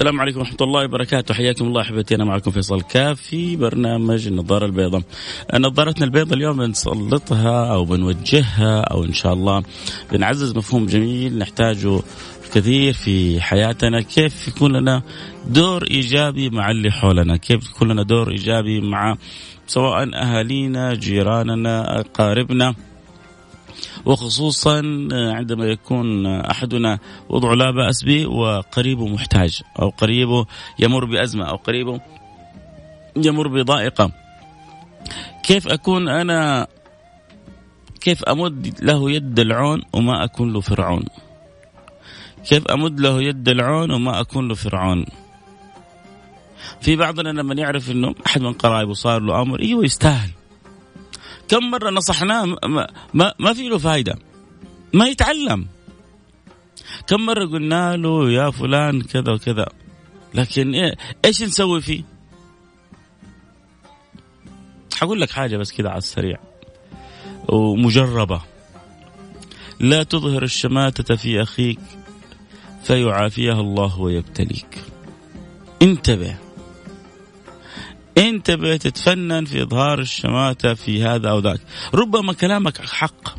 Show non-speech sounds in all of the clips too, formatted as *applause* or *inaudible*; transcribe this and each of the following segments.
السلام عليكم ورحمة الله وبركاته. حياكم الله أحبتي أنا معكم فيصل كاف في برنامج النظارة البيضاء. نظارتنا البيضاء اليوم بنسلطها أو بنوجهها أو إن شاء الله بنعزز مفهوم جميل نحتاجه كثير في حياتنا. كيف يكون لنا دور إيجابي مع اللي حولنا؟ كيف يكون لنا دور إيجابي مع سواء أهالينا جيراننا أقاربنا؟ وخصوصا عندما يكون أحدنا وضعه لا بأس به وقريبه محتاج أو قريبه يمر بأزمة أو قريبه يمر بضائقة. كيف أكون أنا كيف أمد له يد العون وما أكون له فرعون؟ كيف أمد له يد العون وما أكون له فرعون؟ في بعضنا لما يعرف إنه أحد من قرايبه صار له أمر أيوه يستاهل كم مرة نصحناه ما, ما, ما في له فايدة. ما يتعلم. كم مرة قلنا له يا فلان كذا وكذا. لكن إيه إيش نسوي فيه؟ حقول لك حاجة بس كذا على السريع. ومجربة. لا تظهر الشماتة في أخيك فيعافيها الله ويبتليك. انتبه. انتبه تتفنن في إظهار الشماتة في هذا أو ذاك. ربما كلامك حق.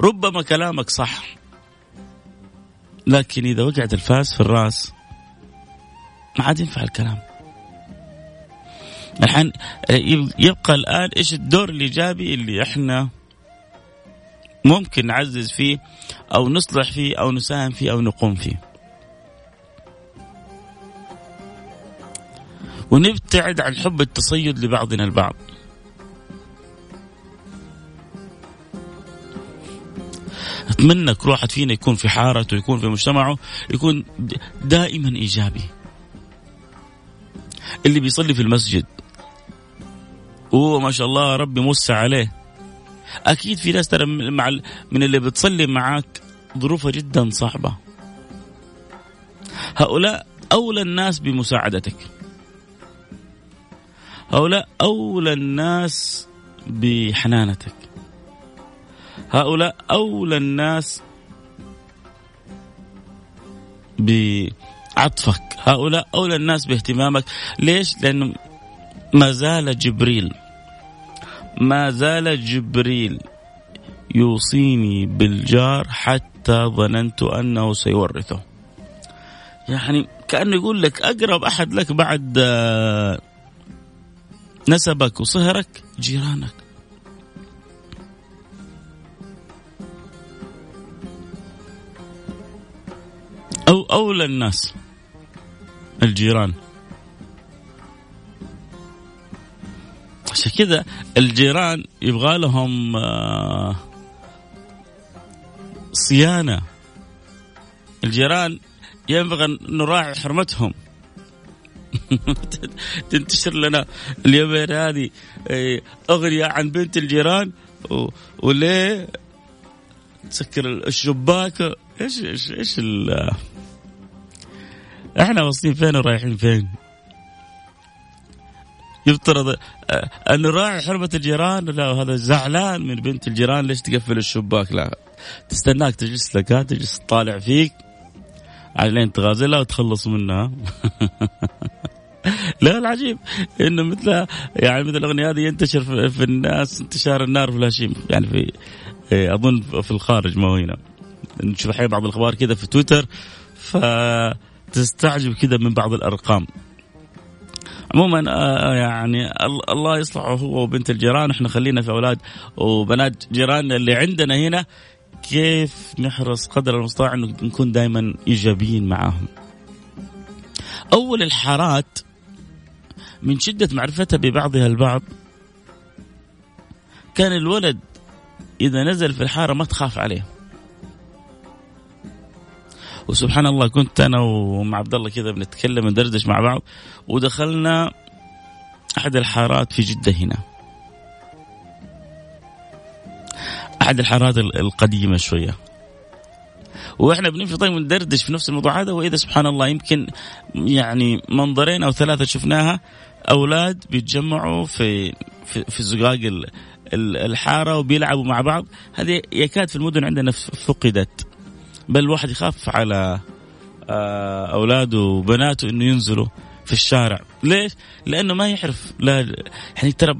ربما كلامك صح. لكن إذا وقعت الفاس في الرأس ما عاد ينفع الكلام. الحين يبقى الآن إيش الدور الإيجابي اللي إحنا ممكن نعزز فيه أو نصلح فيه أو نساهم فيه أو نقوم فيه؟ ونبتعد عن حب التصيد لبعضنا البعض. أتمنى كل واحد فينا يكون في حارته يكون في مجتمعه يكون دائما إيجابي. اللي بيصلي في المسجد وهو ما شاء الله ربي موسع عليه. أكيد في ناس ترى مع من اللي بتصلي معاك ظروفها جدا صعبة. هؤلاء أولى الناس بمساعدتك. هؤلاء أولى الناس بحنانتك. هؤلاء أولى الناس بعطفك. هؤلاء أولى الناس باهتمامك. ليش؟ لأنه ما زال جبريل ما زال جبريل يوصيني بالجار حتى ظننت أنه سيورثه. يعني كأنه يقول لك أقرب أحد لك بعد نسبك وصهرك جيرانك. أو أولى الناس الجيران. عشان كذا الجيران يبغى لهم آه، صيانة. الجيران ينبغي نراعي حرمتهم. *laughs* تنتشر لنا اليومين هذه إيه، أغنية عن بنت الجيران وليه؟ تسكر الشباك إيش إيش إيش إحنا واصلين فين ورايحين فين؟ يفترض أن نراعي حرمة الجيران لا هذا زعلان من بنت الجيران ليش تقفل الشباك؟ لا. تستناك تجلس لك تجلس تطالع فيك. علين تغازلها وتخلص منها. *laughs* لا العجيب إنه مثل يعني مثل الأغنية هذه ينتشر في الناس انتشار النار في الهشيم. يعني في إيه، أظن في الخارج ما هو هنا. نشوف أحيانا بعض الأخبار كذا في تويتر فتستعجب كذا من بعض الأرقام. عموما آه، يعني الله يصلحه هو وبنت الجيران. إحنا خلينا في أولاد وبنات جيراننا اللي عندنا هنا. كيف نحرص قدر المستطاع إنه نكون دائما إيجابيين معاهم. أول الحارات من شدة معرفتها ببعضها البعض كان الولد إذا نزل في الحارة ما تخاف عليه. وسبحان الله كنت أنا ومع عبد الله كذا بنتكلم ندردش مع بعض ودخلنا أحد الحارات في جدة هنا. أحد الحارات القديمة شوية. وإحنا بنمشي طيب ندردش في نفس الموضوع هذا وإذا سبحان الله يمكن يعني منظرين أو ثلاثة شفناها أولاد بيتجمعوا في في, في زقاق الحارة وبيلعبوا مع بعض. هذه يكاد في المدن عندنا فقدت. بل الواحد يخاف على آه، أولاده وبناته إنه ينزلوا في الشارع. ليش؟ لأنه ما يعرف لا يعني ترى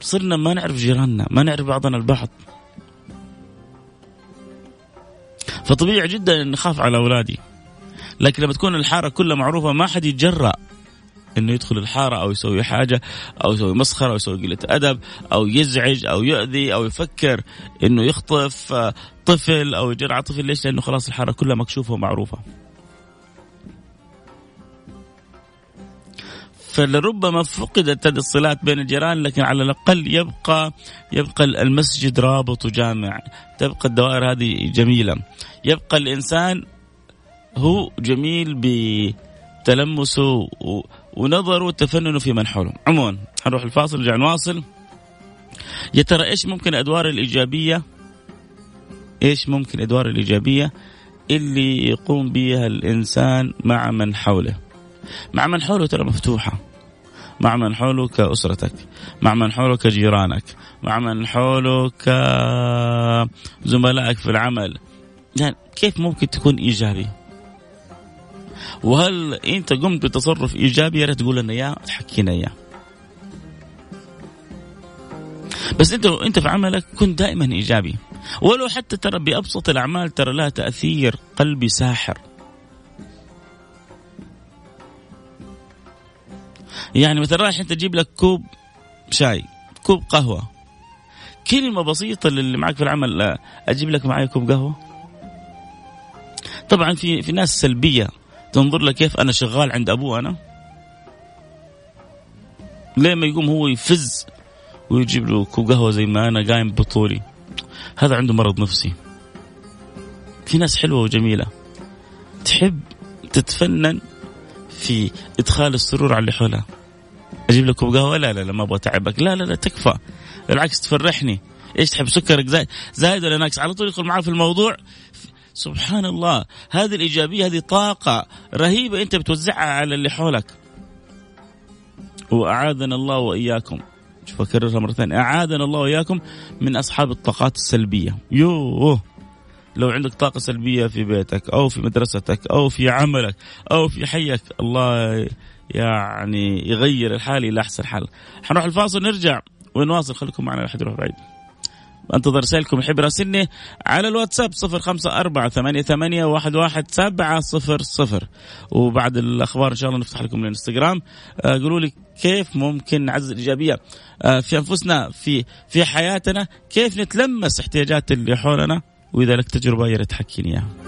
صرنا ما نعرف جيراننا ما نعرف بعضنا البعض. فطبيعي جدا إن أخاف على أولادي لكن لما تكون الحارة كلها معروفة ما حد يتجرأ إنه يدخل الحارة أو يسوي حاجة أو يسوي مسخرة أو يسوي قلة أدب أو يزعج أو يؤذي أو يفكر إنه يخطف طفل أو يجرع طفل ليش؟ لأنه خلاص الحارة كلها مكشوفة ومعروفة. فلربما فقدت الصلات بين الجيران لكن على الأقل يبقى يبقى المسجد رابط وجامع، تبقى الدوائر هذه جميلة، يبقى الإنسان هو جميل بتلمسه ونظره وتفننه في من حوله. عموما حنروح الفاصل نرجع نواصل. يا ترى إيش ممكن الادوار الإيجابية؟ إيش ممكن الادوار الإيجابية اللي يقوم بها الإنسان مع من حوله؟ مع من حوله ترى مفتوحة. مع من حوله كأسرتك مع من حوله كجيرانك مع من حوله كزملائك في العمل. يعني كيف ممكن تكون إيجابي؟ وهل أنت قمت بتصرف إيجابي؟ يا ريت تقول لنا إياه تحكينا إياه. بس أنت أنت في عملك كن دائما إيجابي. ولو حتى ترى بأبسط الأعمال ترى لها تأثير قلبي ساحر. يعني مثلا رايح أنت تجيب لك كوب شاي كوب قهوة. كلمة بسيطة للي معك في العمل أجيب لك معي كوب قهوة. طبعا في في ناس سلبية تنظر له كيف أنا شغال عند أبوه أنا. ليه ما يقوم هو يفز ويجيب له كوب قهوة زي ما أنا قايم بطولي؟ هذا عنده مرض نفسي. في ناس حلوة وجميلة. تحب تتفنن في إدخال السرور على اللي حولها. أجيب لك كوب قهوه لا لا لا ما أبغى أتعبك. لا لا لا تكفى. بالعكس تفرحني. إيش تحب سكرك زايد زايد ولا ناقص؟ على طول يدخل معاه في الموضوع. سبحان الله. هذه الإيجابية هذه طاقة رهيبة أنت بتوزعها على اللي حولك. وأعاذنا الله وإياكم. شوف أكررها مرة ثانية. أعاذنا الله وإياكم من أصحاب الطاقات السلبية. يوه. لو عندك طاقة سلبية في بيتك أو في مدرستك أو في عملك أو في حيك الله يعني يغير الحال إلى أحسن حال. حنروح الفاصل نرجع ونواصل. خليكم معنا لا حد يروح بعيد. أنتظر رسائلكم يحب يراسلني على الواتساب صفر خمسة أربعة ثمانية, ثمانية واحد, واحد سبعة صفر صفر. وبعد الأخبار إن شاء الله نفتح لكم الانستغرام. آه، قولوا لي كيف ممكن نعزز الإيجابية آه، في أنفسنا في في حياتنا؟ كيف نتلمس احتياجات اللي حولنا؟ وإذا لك تجربة يا ريت تحكيني إياها.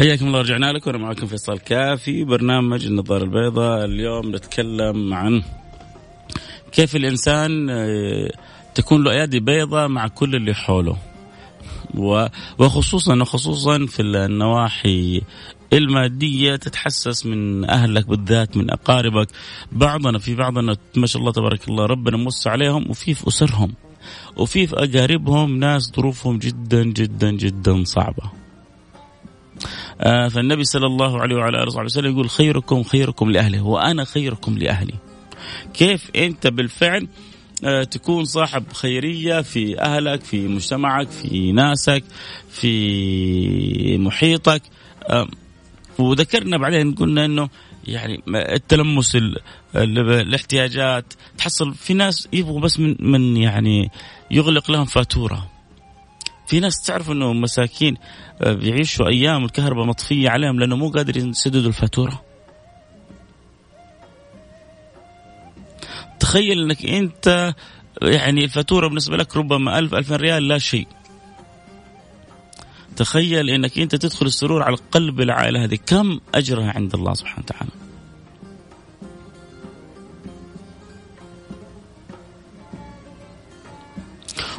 حياكم الله رجعنا لكم. وأنا معكم فيصل كافي. برنامج النظارة البيضاء. اليوم نتكلم عن كيف الإنسان آه، تكون له أيادي بيضاء مع كل اللي حوله. وخصوصا وخصوصا في النواحي المادية تتحسس من أهلك بالذات من أقاربك. بعضنا في بعضنا ما شاء الله تبارك الله ربنا موسى عليهم وفي في أسرهم. وفي في أقاربهم ناس ظروفهم جدا جدا جدا صعبة. فالنبي صلى الله عليه وعلى آله وسلم يقول خيركم خيركم لأهله وأنا خيركم لأهلي. كيف أنت بالفعل آه تكون صاحب خيرية في أهلك في مجتمعك في ناسك في محيطك؟ آه وذكرنا بعدين قلنا إنه يعني التلمس الاحتياجات تحصل في ناس يبغوا بس من من يعني يغلق لهم فاتورة. في ناس تعرف إنه مساكين آه، بيعيشوا أيام الكهرباء مطفية عليهم لأنه مو قادرين يسددوا الفاتورة. تخيل إنك أنت يعني الفاتورة بالنسبة لك ربما ألف ألفين ريال لا شيء. تخيل إنك أنت تدخل السرور على قلب العائلة هذه كم أجرها عند الله سبحانه وتعالى؟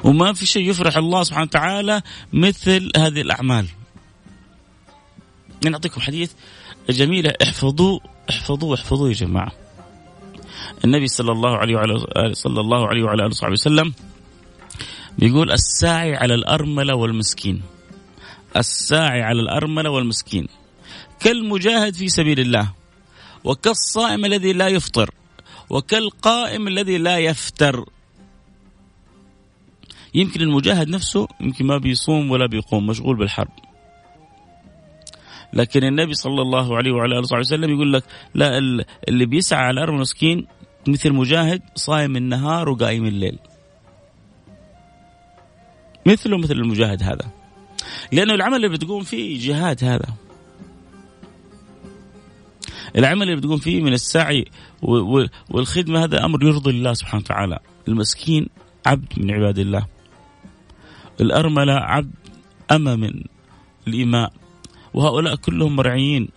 وما في شيء يفرح الله سبحانه وتعالى مثل هذه الأعمال. أنا أعطيكم حديث جميلة. احفظوه احفظوه احفظوه يا جماعة. النبي صلى الله عليه وعلى صلى الله عليه وعلى آله وصحبه وسلم بيقول الساعي على الأرملة والمسكين. الساعي على الأرملة والمسكين. كالمجاهد في سبيل الله وكالصائم الذي لا يفطر وكالقائم الذي لا يفتر يمكن المجاهد نفسه يمكن ما بيصوم ولا بيقوم مشغول بالحرب. لكن النبي صلى الله عليه وعلى آله وسلم يقول لك لا اللي بيسعى على الأرض مسكين مثل مجاهد صايم النهار وقايم الليل. مثله مثل المجاهد هذا. لأنه العمل اللي بتقوم فيه جهاد هذا. العمل اللي بتقوم فيه من السعي والخدمة هذا أمر يرضي الله سبحانه وتعالى. المسكين عبد من عباد الله. الأرملة عبد اما من الاماء وهؤلاء كلهم مرعيين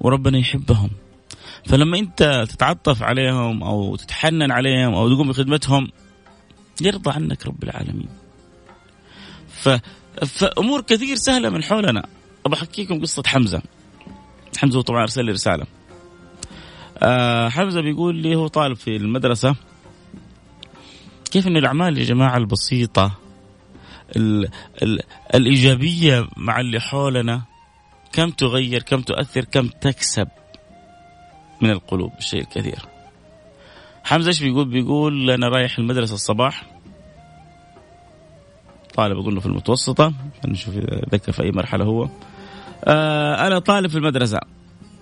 وربنا يحبهم. فلما أنت تتعطف عليهم أو تتحنن عليهم أو تقوم بخدمتهم يرضى عنك رب العالمين. ف فامور كثير سهلة من حولنا. ابى أحكيكم قصة حمزة. حمزة طبعا أرسل لي رسالة. آه حمزة بيقول لي هو طالب في المدرسة كيف إن الأعمال يا جماعة البسيطة ال ال الإيجابية مع اللي حولنا كم تغير كم تؤثر كم تكسب من القلوب الشيء الكثير. حمزة إيش بيقول؟ بيقول أنا رايح المدرسة الصباح. طالب أقول له في المتوسطة نشوف ذكر في أي مرحلة هو. آه أنا طالب في المدرسة.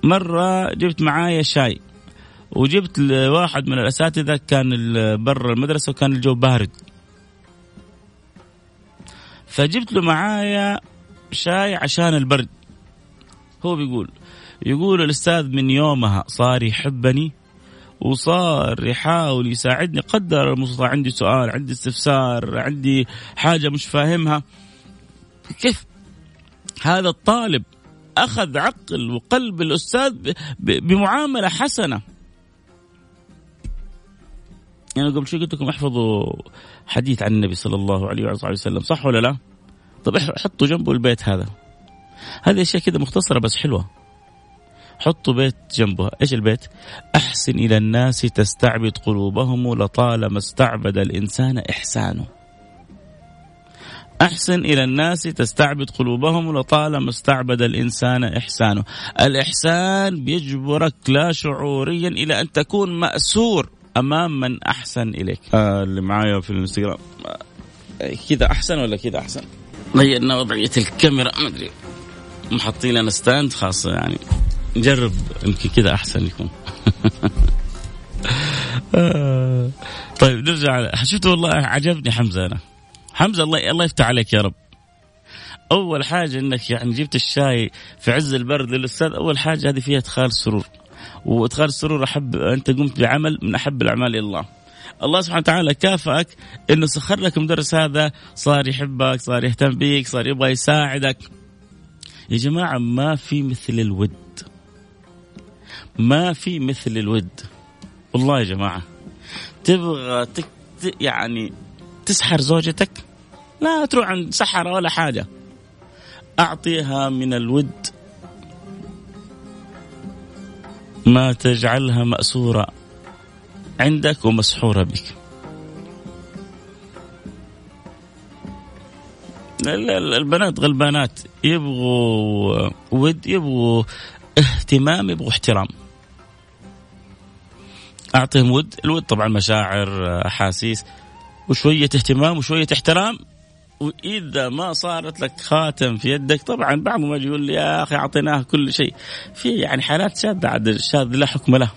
مرة جبت معايا شاي وجبت لواحد من الأساتذة كان برا المدرسة وكان الجو بارد. فجبت له معايا شاي عشان البرد. هو بيقول يقول الأستاذ من يومها صار يحبني وصار يحاول يساعدني قدر المستطاع عندي سؤال عندي استفسار عندي حاجة مش فاهمها. كيف؟ هذا الطالب أخذ عقل وقلب الأستاذ بمعاملة حسنة يعني قبل شوي قلت لكم احفظوا حديث عن النبي صلى الله عليه وعلى وسلم صح ولا لا؟ طب حطوا جنبه البيت هذا. هذه أشياء كذا مختصرة بس حلوة. حطوا بيت جنبها إيش البيت؟ أحسن إلى الناس تستعبد قلوبهم لطالما استعبد الإنسان إحسانه. أحسن إلى الناس تستعبد قلوبهم لطالما استعبد الإنسان إحسانه. الإحسان بيجبرك لا شعوريا إلى أن تكون مأسور. أمام من أحسن إليك؟ آه اللي معايا في الانستغرام. آه، كذا أحسن ولا كذا أحسن؟ غيرنا وضعية الكاميرا ما أدري. محطين لنا ستاند خاصة يعني. نجرب يمكن كذا أحسن يكون. *laughs* طيب نرجع شفت والله عجبني حمزة أنا. حمزة الله الله يفتح عليك يا رب. أول حاجة إنك يعني جبت الشاي في عز البرد للأستاذ أول حاجة هذه فيها إدخال سرور. وادخال السرور أحب أنت قمت بعمل من أحب الأعمال إلى الله. الله سبحانه وتعالى كافأك إنه سخر لك المدرس هذا صار يحبك صار يهتم بيك صار يبغى يساعدك. يا جماعة ما في مثل الود. ما في مثل الود. والله يا جماعة تبغى تك يعني تسحر زوجتك؟ لا تروح عند سحرة ولا حاجة. أعطيها من الود. ما تجعلها مأسورة. عندك ومسحورة بك. البنات غلبانات. يبغوا ود يبغوا اهتمام يبغوا احترام. أعطيهم ود. الود طبعا مشاعر أحاسيس وشوية اهتمام وشوية احترام. وإذا ما صارت لك خاتم في يدك طبعا بعضهم يقول لي يا أخي أعطيناه كل شيء. في يعني حالات شاذة عاد الشاذ لا حكم له.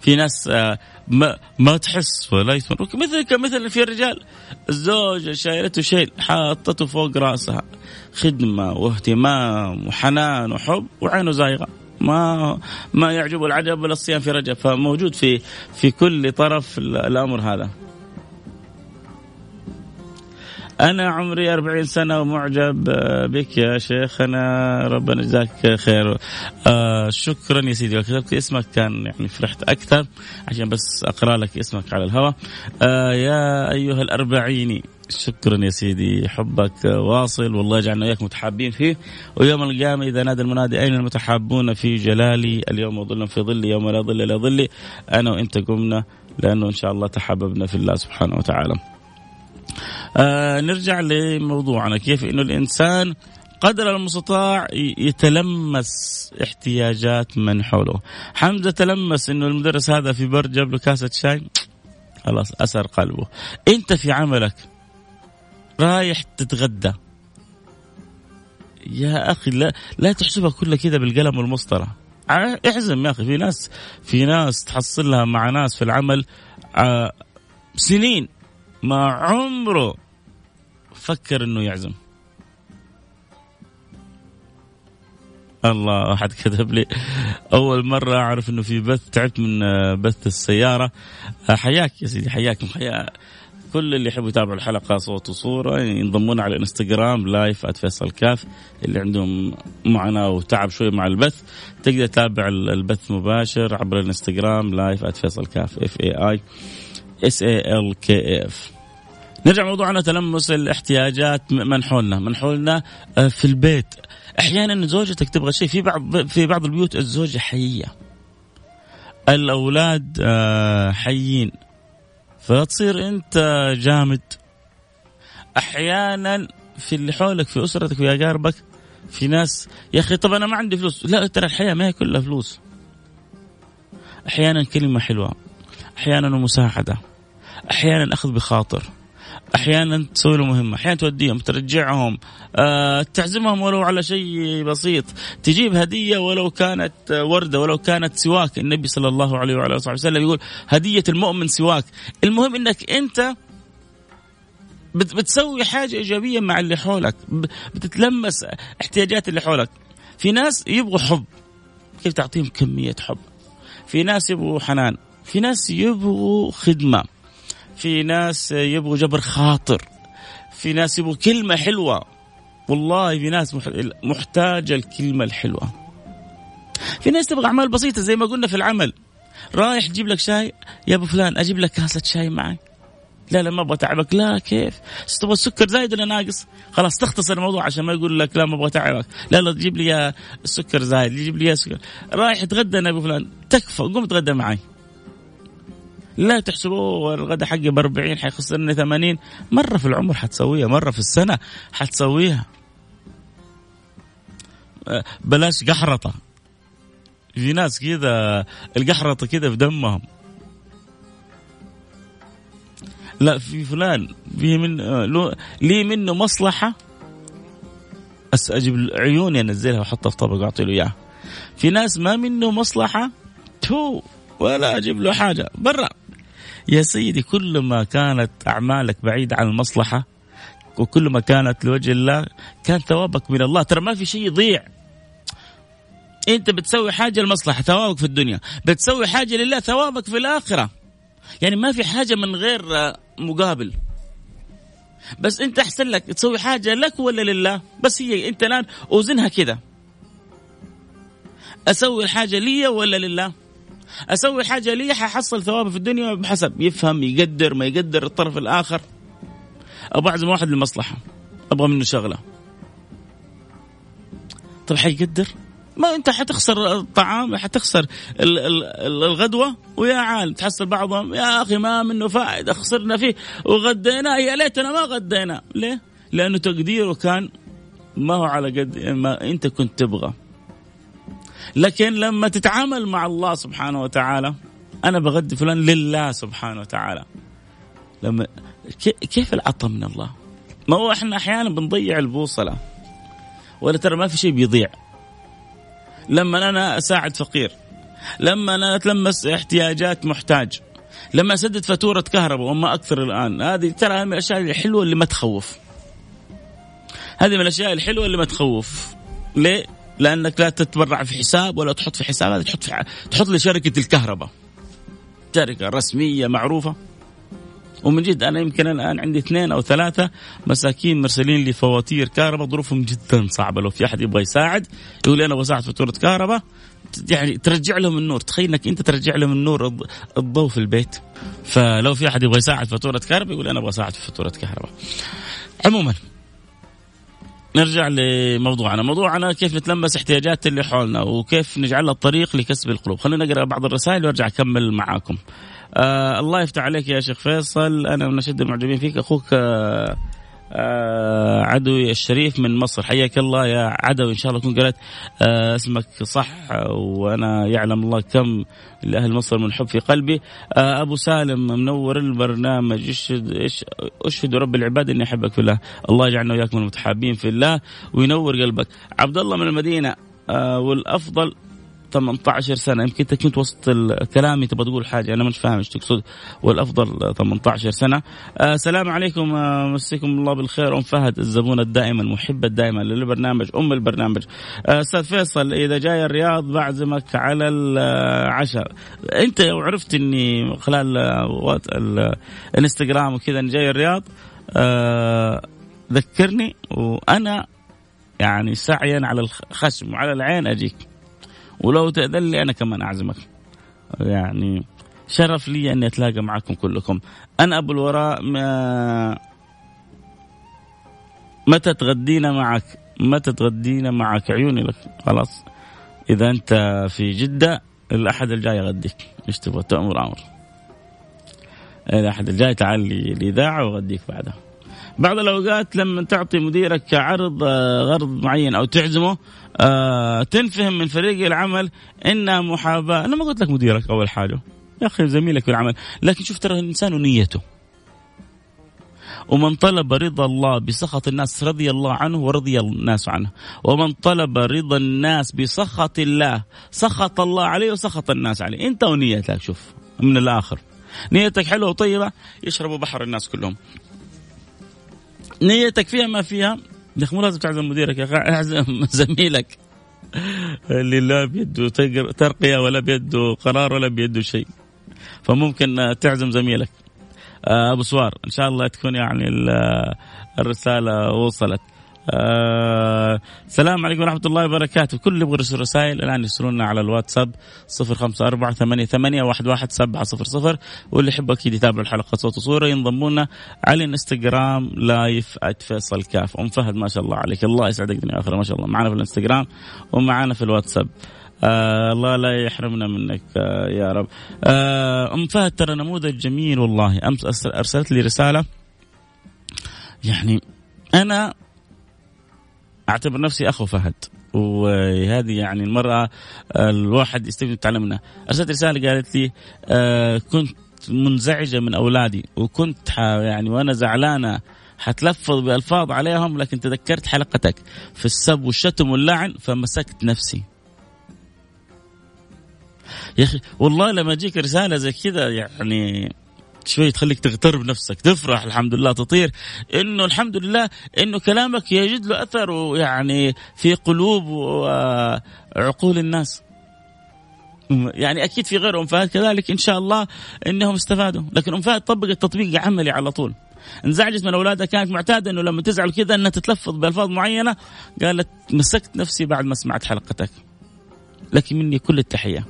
في ناس آه، ما ما تحس ولا يسمع. مثل كمثل في الرجال الزوجة شايلته شيل حاطته فوق رأسها. خدمة واهتمام وحنان وحب وعينه زايغة. ما ما يعجبه العجب ولا الصيام في رجب. فموجود في في كل طرف الأمر هذا. أنا عمري أربعين سنة ومعجب بك يا شيخنا ربنا يجزاك خير. آه شكرا يا سيدي. كتبت اسمك كان يعني فرحت أكثر. عشان بس أقرأ لك اسمك على الهواء. آه يا أيها الأربعيني شكرا يا سيدي. حبك واصل. والله يجعلنا وياك متحابين فيه. ويوم القيامة إذا نادى المنادي أين المتحابون في جلالي؟ اليوم ظل في ظلي يوم لا ظل إلا ظلي. أنا وأنت قمنا لأنه إن شاء الله تحاببنا في الله سبحانه وتعالى. آه نرجع لموضوعنا. كيف إنه الإنسان قدر المستطاع يتلمس احتياجات من حوله. حمزة تلمس إنه المدرس هذا في بر جاب له كاسة شاي. خلاص اثر قلبه. أنت في عملك رايح تتغدى. يا أخي لا لا تحسبها كلها كذا بالقلم والمسطرة. احزم يا أخي في ناس في ناس تحصل لها مع ناس في العمل آه، سنين. ما عمره فكر إنه يعزم. الله أحد كتب لي. أول مرة أعرف إنه في بث تعبت من بث السيارة. حياك يا سيدي حياكم حيا كل اللي يحبوا يتابعوا الحلقة صوت وصورة ينضمون على الانستغرام live @فيصل كاف اللي عندهم معاناه وتعب شوي مع البث. تقدر تتابع البث مباشر عبر الإنستغرام live @فيصل كاف F A I S A L K F نرجع موضوعنا تلمس الاحتياجات من حولنا من حولنا آه، في البيت. أحيانا زوجتك تبغى شيء في بعض في بعض البيوت الزوجة حية. الأولاد آه، حيين. فتصير أنت جامد. أحيانا في اللي حولك في أسرتك ويا أقاربك في ناس يا أخي طب أنا ما عندي فلوس. لا ترى الحياة ما هي كلها فلوس. أحيانا كلمة حلوة أحيانا مساعدة. أحيانا أخذ بخاطر. أحيانا تسوي له مهمة أحيانا توديهم ترجعهم أه تعزمهم ولو على شيء بسيط. تجيب هدية ولو كانت وردة ولو كانت سواك. النبي صلى الله عليه وعلى آله وسلم يقول هدية المؤمن سواك. المهم إنك أنت بتسوي حاجة إيجابية مع اللي حولك. بتتلمس احتياجات اللي حولك. في ناس يبغوا حب. كيف تعطيهم كمية حب؟ في ناس يبغوا حنان. في ناس يبغوا خدمة. في ناس يبغوا جبر خاطر في ناس يبغوا كلمة حلوة. والله في ناس محتاجة الكلمة الحلوة. في ناس تبغى أعمال بسيطة زي ما قلنا في العمل. رايح تجيب لك شاي يا أبو فلان أجيب لك كاسة شاي معي لا لا ما أبغى أتعبك. لا كيف؟ تبغى السكر زايد ولا ناقص؟ خلاص تختصر الموضوع عشان ما يقول لك لا ما أبغى أتعبك. لا لا تجيب لي السكر زايد يجيب لي سكر رايح تغدى أنا أبو فلان تكفى قوم تغدى معي. لا تحسبوه الغداء حقي ب 40 حيخسرني 80 مرة في العمر حتسويها مرة في السنة حتسويها. أه، بلاش قحرطة. في ناس كذا القحرطة كذا في دمهم. لا في فلان في من أه، لي منه مصلحة. أجيب عيوني أنزلها وأحطها في طبق وأعطي له إياها. في ناس ما منه مصلحة. تو ولا أجيب له حاجة. برا. يا سيدي كل ما كانت أعمالك بعيدة عن المصلحة وكل ما كانت لوجه الله كان ثوابك من الله. ترى ما في شيء يضيع. أنت بتسوي حاجة لمصلحة ثوابك في الدنيا. بتسوي حاجة لله ثوابك في الآخرة. يعني ما في حاجة من غير مقابل. بس أنت أحسن لك تسوي حاجة لك ولا لله؟ بس هي أنت الآن أوزنها كذا أسوي الحاجة لي ولا لله؟ أسوي حاجة لي ححصل ثواب في الدنيا بحسب. يفهم يقدر ما يقدر الطرف الآخر. أبغى أعزم واحد للمصلحة. أبغى منه شغلة. طب حيقدر؟ ما أنت حتخسر الطعام حتخسر الغدوة ويا عال تحصل بعضهم. يا أخي ما منه فائدة خسرنا فيه. وغدينا يا ليتنا ما غدينا ليه؟ لأنه تقديره كان ما هو على قد ما أنت كنت تبغى. لكن لما تتعامل مع الله سبحانه وتعالى أنا بغدي فلان لله سبحانه وتعالى لما كيف العطاء من الله؟ ما هو إحنا أحيانا بنضيع البوصلة ولا ترى ما في شيء بيضيع لما أنا أساعد فقير لما أنا أتلمس احتياجات محتاج لما أسدد فاتورة كهرباء وما أكثر الآن هذه ترى من الأشياء الحلوة اللي ما تخوف هذه من الأشياء الحلوة اللي ما تخوف ليه؟ لأنك لا تتبرع في حساب ولا تحط في حساب هذا تحط في تحط لشركة الكهرباء. شركة رسمية معروفة. ومن جد أنا يمكن الآن عندي اثنين أو ثلاثة مساكين مرسلين لي فواتير كهرباء ظروفهم جدا صعبة. لو في أحد يبغى يساعد يقول لي أنا بساعد فاتورة كهرباء. يعني ترجع لهم النور. تخيل إنك أنت ترجع لهم النور الضوء في البيت. فلو في أحد يبغى يساعد فاتورة كهرباء يقول أنا أبغى أساعد في فاتورة كهرباء. عموما نرجع لموضوعنا. موضوعنا كيف نتلمس احتياجات اللي حولنا وكيف نجعلها الطريق لكسب القلوب. خلينا نقرأ بعض الرسائل وأرجع أكمل معاكم. آه الله يفتح عليك يا شيخ فيصل. أنا من أشد المعجبين فيك. أخوك آه آه عدوي الشريف من مصر. حياك الله يا عدوي. إن شاء الله تكون قرأت آه اسمك صح وأنا يعلم الله كم لأهل مصر من حب في قلبي. آه أبو سالم منور البرنامج. اشهد اشهد رب العباد إني أحبك في الله؟ الله يجعلنا وياكم المتحابين في الله وينور قلبك. عبد الله من المدينة آه والأفضل 18 سنة. يمكن أنت كنت وسط كلامي تبغى تقول حاجة. أنا مش فاهم إيش تقصد. والأفضل 18 سنة. آه سلام عليكم. آه مسيكم الله بالخير. أم فهد الزبونه الدائمه المحبه الدائمه للبرنامج. أم البرنامج. آه، أستاذ فيصل إذا جاي الرياض بعزمك على العشاء. أنت لو عرفت إني خلال الانستغرام وكذا إني جاي الرياض. آه ذكرني وأنا يعني سعيا على الخشم وعلى العين أجيك. ولو تأذن لي أنا كمان أعزمك. يعني شرف لي أني أتلاقى معكم كلكم. أنا أبو الوراء ما متى تغدينا معك؟ متى تغدينا معك؟ عيوني لك. خلاص. إذا أنت في جدة الأحد الجاي أغديك إيش تبغى؟ تأمر أمر. الأحد الجاي تعال الإذاعة وأغديك بعدها. بعض الأوقات لما تعطي مديرك عرض آه، غرض معين أو تعزمه آه تنفهم من فريق العمل انها محاباة، أنا ما قلت لك مديرك أول حاجة. يا أخي زميلك في العمل، لكن شوف ترى الإنسان ونيته. ومن طلب رضا الله بسخط الناس رضي الله عنه ورضي الناس عنه. ومن طلب رضا الناس بسخط الله سخط الله عليه وسخط الناس عليه. أنت ونيتك شوف من الآخر. نيتك حلوة وطيبة يشربوا بحر الناس كلهم. نيتك فيها ما فيها يا أخي مو لازم تعزم مديرك يا أخي أعزم *laughs* زميلك. اللي لا بيده ترقية ولا بيده قرار ولا بيده شيء. فممكن تعزم زميلك. آه، أبو سوار إن شاء الله تكون يعني الرسالة وصلت. آه السلام عليكم ورحمة الله وبركاته. كل اللي يبغى يرسل رسائل الآن يرسلونا على الواتساب صفر خمسة أربعة ثمانية, ثمانية واحد, واحد سبعة صفر صفر. واللي يحب أكيد يتابع الحلقة صوت وصورة ينضمونا على الإنستغرام لايف @فيصل كاف. أم فهد ما شاء الله عليك. الله يسعدك دنيا آخرة ما شاء الله. معنا في الإنستغرام ومعنا في الواتساب. آه الله لا يحرمنا منك آه يا رب. آه أم فهد ترى نموذج جميل والله. أمس أرسلت لي رسالة. يعني أنا أعتبر نفسي أخو فهد. وهذه يعني المرأة الواحد يستفيد يتعلم منها أرسلت رسالة قالت لي آه كنت منزعجة من أولادي وكنت يعني وأنا زعلانة حتلفظ بألفاظ عليهم لكن تذكرت حلقتك. في السب والشتم واللعن فمسكت نفسي. يا أخي والله لما يجيك رسالة زي كذا يعني شوي تخليك تغترب نفسك تفرح الحمد لله تطير. إنه الحمد لله إنه كلامك يجد له أثر ويعني في قلوب وعقول الناس. يعني أكيد في غير ام فهد كذلك إن شاء الله إنهم استفادوا. لكن أم فهد طبقت تطبيق عملي على طول. انزعجت من أولادها كانت معتادة إنه لما تزعل كذا إنها تتلفظ بألفاظ معينة. قالت مسكت نفسي بعد ما سمعت حلقتك. لك مني كل التحية.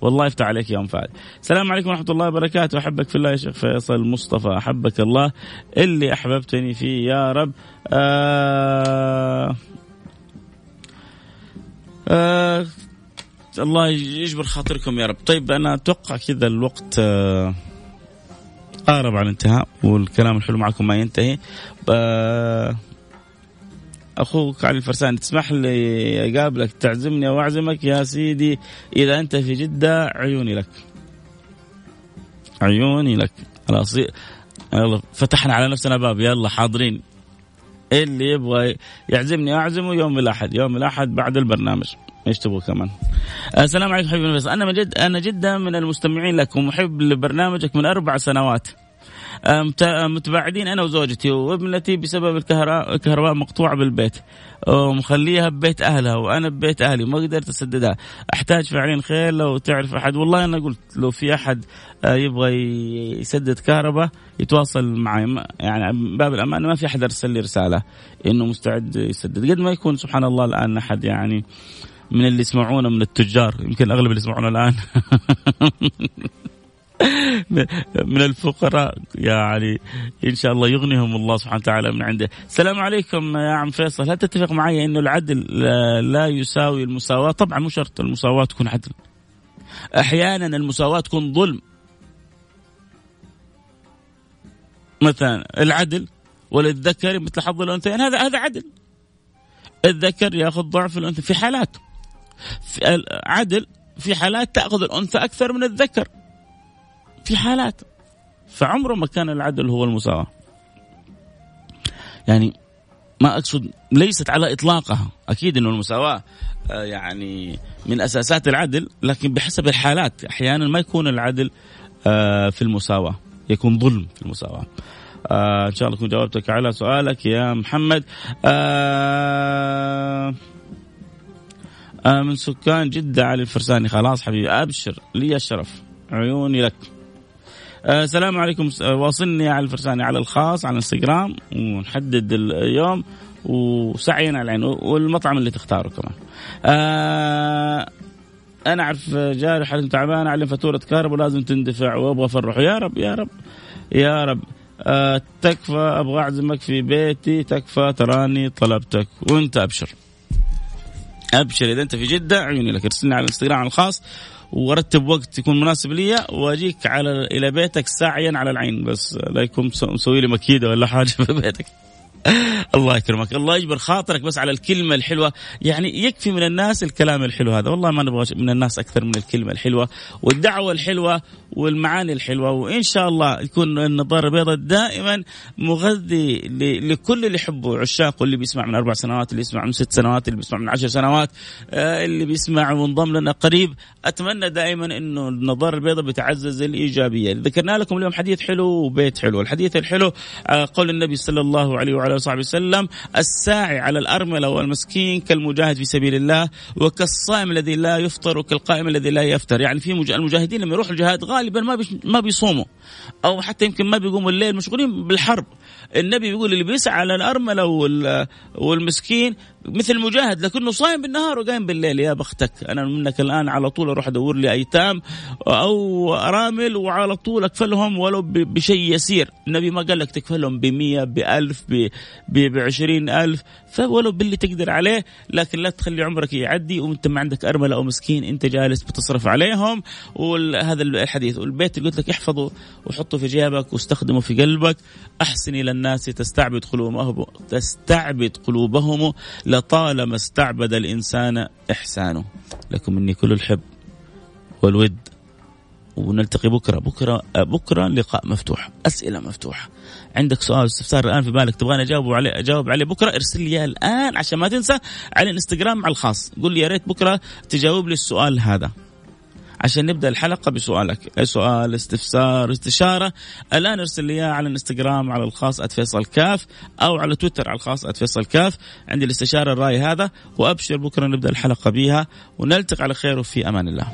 والله يفتح عليك يا أم فهد. السلام عليكم ورحمة الله وبركاته. أحبك في الله يا شيخ فيصل مصطفى. أحبك الله. اللي أحببتني فيه يا رب. آه آه الله يجبر خاطركم يا رب. طيب أنا أتوقع كذا الوقت آه قارب على الانتهاء والكلام الحلو معكم ما ينتهي. آه أخوك علي الفرساني تسمح لي أقابلك تعزمني واعزمك يا سيدي إذا أنت في جدة عيوني لك. عيوني لك. خلاص يلا فتحنا على نفسنا باب يلا حاضرين. اللي يبغى يعزمني أعزمه يوم الأحد يوم الأحد بعد البرنامج. إيش تبغى كمان؟ السلام عليكم حبيبي أنا من جد أنا جدا من المستمعين لك ومحب لبرنامجك من أربع سنوات. متباعدين أنا وزوجتي وابنتي بسبب الكهرباء مقطوعة بالبيت ومخليها ببيت أهلها وأنا ببيت أهلي وما قدرت أسددها. أحتاج فعليا خير لو تعرف أحد. والله أنا قلت لو في أحد آه، يبغى يسدد كهرباء يتواصل معي. يعني باب الأمان ما في أحد أرسل لي رسالة إنه مستعد يسدد. قد ما يكون سبحان الله الآن أحد يعني من اللي يسمعونا من التجار يمكن أغلب اللي يسمعونا الآن. *laughs* *laughs* من الفقراء يعني إن شاء الله يغنيهم الله سبحانه وتعالى من عنده. السلام عليكم يا عم فيصل، هل تتفق معي إنه العدل لا يساوي المساواة؟ طبعا مو شرط المساواة تكون عدل. أحيانا المساواة تكون ظلم. مثلا العدل وللذكر مثل حظ الأنثيين هذا هذا عدل. الذكر يأخذ ضعف الأنثى في حالات. في عدل في حالات تأخذ الأنثى أكثر من الذكر. في حالات. فعمره ما كان العدل هو المساواة. يعني ما أقصد ليست على إطلاقها. أكيد أنه المساواة آه، يعني من أساسات العدل لكن بحسب الحالات أحيانا ما يكون العدل آه، في المساواة. يكون ظلم في المساواة. آه إن شاء الله اكون جاوبتك على سؤالك يا محمد. آه آه من سكان جدة علي الفرساني. خلاص حبيبي أبشر لي الشرف عيوني لك. السلام عليكم. آه، واصلني على الفرساني على الخاص على الانستغرام ونحدد اليوم وسعيا على العين والمطعم اللي تختاره كمان. آه أنا أعرف جاري حالته تعبان عليه فاتورة كهرباء لازم تندفع وأبغى أفرحه. يا رب يا رب يا رب. آه تكفى أبغى أعزمك في بيتي تكفى تراني طلبتك وأنت أبشر. أبشر إذا أنت في جدة عيوني لك. ارسلني على الانستغرام الخاص. وارتب وقت يكون مناسب لي واجيك على إلى بيتك ساعيا على العين بس لا يكون مسوي لي مكيدة ولا حاجة *laughs* في بيتك. الله يكرمك. الله يجبر خاطرك بس على الكلمة الحلوة. يعني يكفي من الناس الكلام الحلو هذا. والله ما نبغى من الناس أكثر من الكلمة الحلوة والدعوة الحلوة والمعاني الحلوة. وإن شاء الله يكون النظارة البيضاء دائما مغذي لكل اللي يحبه. عشاق واللي بيسمع من أربع سنوات اللي يسمع من ست سنوات اللي بيسمع من عشر سنوات آه، اللي بيسمع وانضم لنا قريب. أتمنى دائما أنه النظارة البيضاء بتعزز الإيجابية. ذكرنا لكم اليوم حديث حلو وبيت حلو. الحديث الحلو آه، قول النبي صلى الله عليه وعلى وصحبه وسلم الساعي على الأرملة والمسكين كالمجاهد في سبيل الله وكالصائم الذي لا يفطر وكالقائم الذي لا يفتر يعني في المجاهدين لما يروحوا الجهاد غالبا ما ما بيصوموا أو حتى يمكن ما بيقوموا الليل مشغولين بالحرب. النبي بيقول اللي بيسعى على الأرملة والمسكين مثل مجاهد لكنه صايم بالنهار وقايم بالليل. يا بختك أنا منك الآن على طول أروح أدور لي أيتام أو أرامل وعلى طول أكفلهم ولو بشيء يسير. النبي ما قال لك تكفلهم ب 100 ب 1000 ب 20000 فولو باللي تقدر عليه لكن لا تخلي عمرك يعدي وانت ما عندك أرملة أو مسكين انت جالس بتصرف عليهم. وهذا الحديث. والبيت اللي قلت لك احفظه وحطه في جيبك واستخدمه في قلبك. أحسن إلى الناس تستعبد قلوبهم تستعبد قلوبهم لطالما استعبد الإنسان إحسانه. لكم مني كل الحب والود ونلتقي بكرة. بكرة بكرة لقاء مفتوح أسئلة مفتوحة. عندك سؤال استفسار الآن في بالك؟ تبغاني اجاوب عليه أجاوب عليه بكرة؟ ارسل لي الآن عشان ما تنسى على الإنستغرام على الخاص. قول لي يا ريت بكرة تجاوب لي السؤال هذا. عشان نبدأ الحلقة بسؤالك. سؤال استفسار استشارة. الآن ارسل لي إياه على الإنستغرام على الخاص @فيصل كاف أو على تويتر على الخاص @فيصل كاف. عندي الاستشارة الراي هذا وأبشر بكرة نبدأ الحلقة بها ونلتقي على خير وفي أمان الله.